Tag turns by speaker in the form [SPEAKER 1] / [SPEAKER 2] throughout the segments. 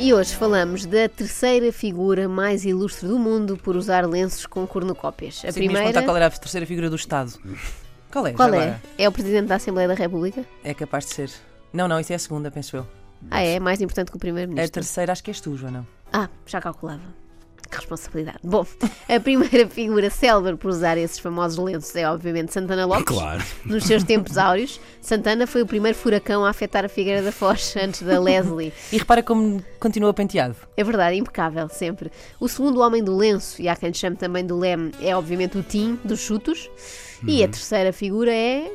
[SPEAKER 1] E hoje falamos da terceira figura mais ilustre do mundo por usar lenços com cornucópias. A
[SPEAKER 2] Sim, primeira... qual era a terceira figura do Estado. Qual é?
[SPEAKER 1] Qual é?
[SPEAKER 2] agora?
[SPEAKER 1] É o Presidente da Assembleia da República?
[SPEAKER 2] É capaz de ser. Não, não, isso é a segunda, penso eu.
[SPEAKER 1] Ah, é? Mais importante que o
[SPEAKER 2] A
[SPEAKER 1] Primeiro-Ministro.
[SPEAKER 2] terceira acho que és tu, Joana.
[SPEAKER 1] Ah, já calculava. Que responsabilidade. Bom, a primeira figura célebre por usar esses famosos lenços é, obviamente, Santana Lopes.
[SPEAKER 3] Claro.
[SPEAKER 1] Nos seus tempos áureos, Santana foi o primeiro furacão a afetar a Figueira da Foz antes da Leslie.
[SPEAKER 2] E repara como continua penteado.
[SPEAKER 1] É verdade, impecável, sempre. O segundo homem do lenço, e há quem chame também do leme, é obviamente o Tim, dos chutos. E a terceira figura é.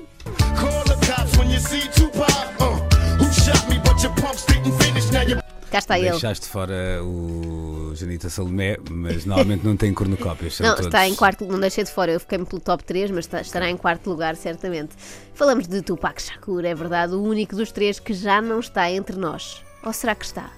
[SPEAKER 4] Call the cops when you see Tupac. Who shot me? But your punks didn't finish. Now you
[SPEAKER 1] Cá está ele.
[SPEAKER 3] Deixaste fora o Janita Salomé, mas normalmente não tem cornucópias.
[SPEAKER 1] Não,
[SPEAKER 3] todos-
[SPEAKER 1] está em quarto, não deixei de fora, eu fiquei pelo top 3, mas está- estará em quarto lugar, certamente. Falamos de Tupac Shakur, é verdade, o único dos três que já não está entre nós. Ou será que está?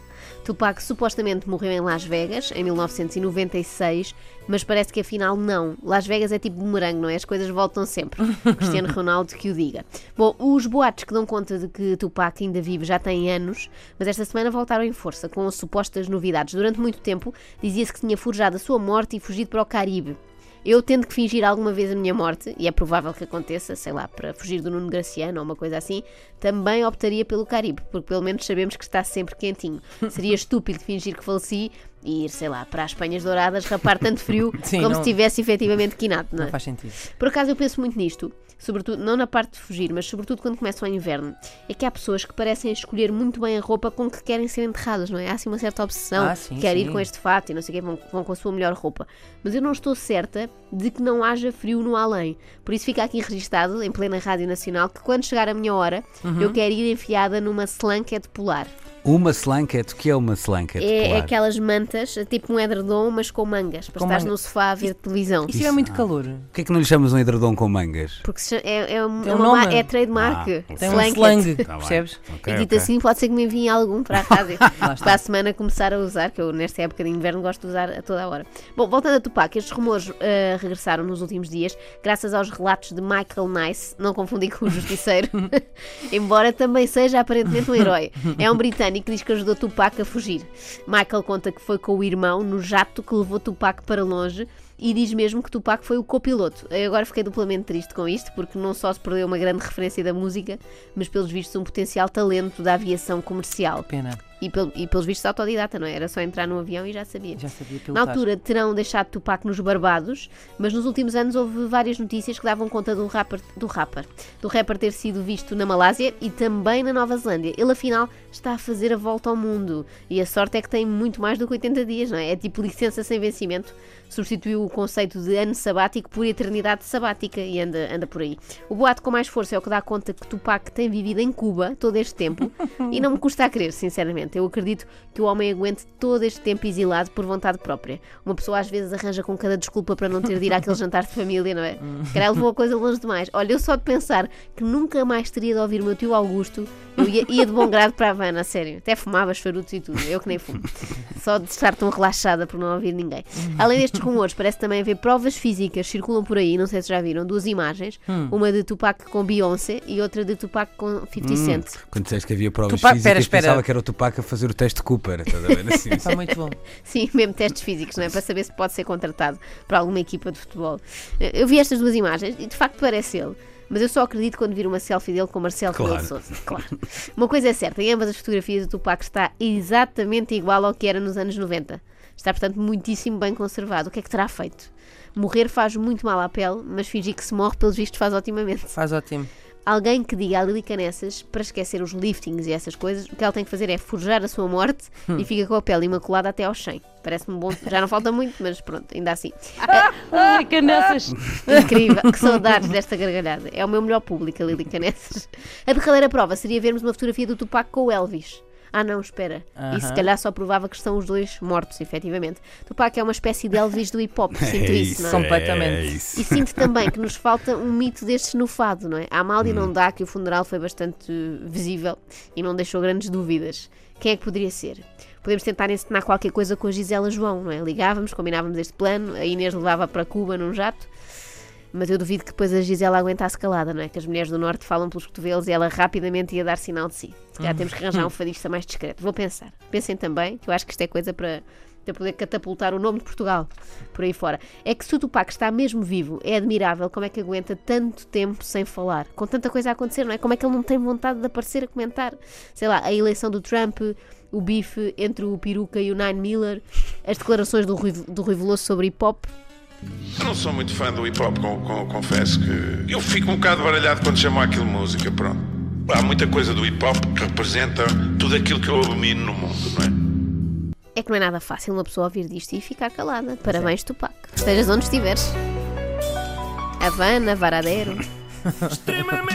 [SPEAKER 1] Tupac supostamente morreu em Las Vegas em 1996, mas parece que afinal não. Las Vegas é tipo bumerangue, não é? As coisas voltam sempre. Cristiano Ronaldo que o diga. Bom, os boatos que dão conta de que Tupac ainda vive já têm anos, mas esta semana voltaram em força com as supostas novidades. Durante muito tempo dizia-se que tinha forjado a sua morte e fugido para o Caribe. Eu tendo que fingir alguma vez a minha morte, e é provável que aconteça, sei lá, para fugir do Nuno Graciano ou uma coisa assim, também optaria pelo Caribe, porque pelo menos sabemos que está sempre quentinho. Seria estúpido fingir que faleci e ir, sei lá, para as Espanhas Douradas, rapar tanto frio
[SPEAKER 2] Sim,
[SPEAKER 1] como
[SPEAKER 2] não-
[SPEAKER 1] se tivesse efetivamente quinado, não é?
[SPEAKER 2] Não faz sentido.
[SPEAKER 1] Por acaso eu penso muito nisto, sobretudo, não na parte de fugir, mas sobretudo quando começa o inverno. É que há pessoas que parecem escolher muito bem a roupa com que querem ser enterradas, não é? Há assim uma certa obsessão,
[SPEAKER 2] Ah, sim,
[SPEAKER 1] quer ir
[SPEAKER 2] sim.
[SPEAKER 1] com este fato e não sei o quê, vão, vão com a sua melhor roupa. Mas eu não estou certa de que não haja frio no além. Por isso fica aqui registado, em plena Rádio Nacional, que quando chegar a minha hora,
[SPEAKER 2] Uhum.
[SPEAKER 1] eu quero ir enfiada numa slanket polar.
[SPEAKER 3] Uma slanket, o que é uma slanket?
[SPEAKER 1] É, é
[SPEAKER 3] polar?
[SPEAKER 1] aquelas mantas, tipo um edredom, mas com mangas, para
[SPEAKER 2] Com
[SPEAKER 1] estares
[SPEAKER 2] manga.
[SPEAKER 1] no sofá a ver televisão.
[SPEAKER 2] E se tiver muito calor?
[SPEAKER 3] Por que é que não lhe chamas um edredom com mangas?
[SPEAKER 1] Porque se- é, é, um-
[SPEAKER 2] Tem
[SPEAKER 1] é
[SPEAKER 2] um
[SPEAKER 1] uma ma-
[SPEAKER 2] nome.
[SPEAKER 1] é trademark.
[SPEAKER 3] Ah,
[SPEAKER 2] Tem um
[SPEAKER 1] Slanket.
[SPEAKER 2] slang,
[SPEAKER 3] Tá bem.
[SPEAKER 2] percebes?
[SPEAKER 3] Ok,
[SPEAKER 1] e dito
[SPEAKER 3] ok.
[SPEAKER 1] assim, pode ser que me enviem algum para a rádio.
[SPEAKER 2] está.
[SPEAKER 1] para a semana começar a usar, que eu nesta época de inverno gosto de usar a toda a hora. Bom, voltando a Tupac, estes rumores eh, regressaram nos últimos dias, graças aos relatos de Michael Nice, não confundir com o Justiceiro, embora também seja aparentemente um herói. É um britânico que diz que ajudou Tupac a fugir. Michael conta que foi com o irmão no jato que levou Tupac para longe. E diz mesmo que Tupac foi o copiloto. Eu agora fiquei duplamente triste com isto, porque não só se perdeu uma grande referência da música, mas pelos vistos um potencial talento da aviação comercial.
[SPEAKER 2] Pena.
[SPEAKER 1] E, pel- e pelos vistos autodidata, não é? Era só entrar num avião e já sabia.
[SPEAKER 2] Já sabia
[SPEAKER 1] Na altura terão deixado Tupac nos Barbados, mas nos últimos anos houve várias notícias que davam conta do rapper, do rapper, do rapper ter sido visto na Malásia e também na Nova Zelândia. Ele afinal está a fazer a volta ao mundo e a sorte é que tem muito mais do que 80 dias, não é? É tipo licença sem vencimento. Substituiu o conceito de ano sabático por eternidade sabática e anda, anda por aí. O boato com mais força é o que dá conta que Tupac tem vivido em Cuba todo este tempo e não me custa a crer, sinceramente. Eu acredito que o homem aguente todo este tempo exilado por vontade própria. Uma pessoa às vezes arranja com cada desculpa para não ter de ir àquele jantar de família, não é? Se calhar levou a coisa longe demais. Olha, eu só de pensar que nunca mais teria de ouvir o meu tio Augusto, eu ia, ia de bom grado para a Havana, a sério. Até fumava charutos e tudo, eu que nem fumo. Só de estar tão relaxada por não ouvir ninguém. Além destes rumores, parece também haver provas físicas circulam por aí, não sei se já viram, duas imagens, uma de Tupac com Beyoncé e outra de Tupac com 50 Cent.
[SPEAKER 3] Quando disseste que havia provas
[SPEAKER 2] Tupac-
[SPEAKER 3] físicas,
[SPEAKER 2] espera, espera.
[SPEAKER 3] pensava que era o Tupac a fazer o teste Cooper. Estás a ver? Assim,
[SPEAKER 2] Está muito bom.
[SPEAKER 1] Sim, mesmo testes físicos, não é? Para saber se pode ser contratado para alguma equipa de futebol. Eu vi estas duas imagens e de facto parece ele. Mas eu só acredito quando vir uma selfie dele com Marcelo
[SPEAKER 3] Claro.
[SPEAKER 1] Rebelo Sousa. Claro. Uma coisa é certa, em ambas as fotografias o Tupac está exatamente igual ao que era nos anos 90. Está, portanto, muitíssimo bem conservado. O que é que terá feito? Morrer faz muito mal à pele, mas fingir que se morre, pelos vistos, faz otimamente.
[SPEAKER 2] Faz ótimo.
[SPEAKER 1] Alguém que diga a Lili Canessas para esquecer os liftings e essas coisas, o que ela tem que fazer é forjar a sua morte e fica com a pele imaculada até aos 100. Parece-me bom. Já não falta muito, mas pronto, ainda assim.
[SPEAKER 5] Lili Canessas.
[SPEAKER 1] Incrível, que saudades desta gargalhada. É o meu melhor público, a Lili Canessas. A derradeira prova seria vermos uma fotografia do Tupac com o Elvis. Ah, não, espera. Isso se
[SPEAKER 2] Aham.
[SPEAKER 1] calhar só provava que estão os dois mortos, efetivamente. Tupac é uma espécie de Elvis do hip hop, sinto
[SPEAKER 3] é
[SPEAKER 1] isso, não é?
[SPEAKER 2] Completamente.
[SPEAKER 3] É isso.
[SPEAKER 1] E sinto também que nos falta um mito destes no fado, não é? A Amália
[SPEAKER 3] Hum.
[SPEAKER 1] não dá que o funeral foi bastante visível e não deixou grandes dúvidas. Quem é que poderia ser? Podemos tentar encenar qualquer coisa com a Gisela João, não é? Ligávamos, combinávamos este plano, a Inês levava para Cuba num jato. Mas eu duvido que depois a Gisela aguentasse calada, não é? Que as mulheres do Norte falam pelos cotovelos e ela rapidamente ia dar sinal de si. Se calhar temos que arranjar um fadista mais discreto. Vou pensar. Pensem também, que eu acho que isto é coisa para, para poder catapultar o nome de Portugal por aí fora. É que se o Tupac está mesmo vivo, é admirável como é que aguenta tanto tempo sem falar, com tanta coisa a acontecer, não é? Como é que ele não tem vontade de aparecer a comentar? Sei lá, a eleição do Trump, o bife entre o Peruca e o Nine Miller, as declarações do Rui, do Rui Veloso sobre hip hop.
[SPEAKER 6] Eu não sou muito fã do hip hop, com- com- confesso que eu fico um bocado baralhado quando chamam aquilo música, pronto. Há muita coisa do hip hop que representa tudo aquilo que eu abomino no mundo, não é?
[SPEAKER 1] É que não é nada fácil uma pessoa ouvir disto e ficar calada. Parabéns, Tupac. Estejas onde estiveres. Havana, Varadeiro.
[SPEAKER 4] Extremamente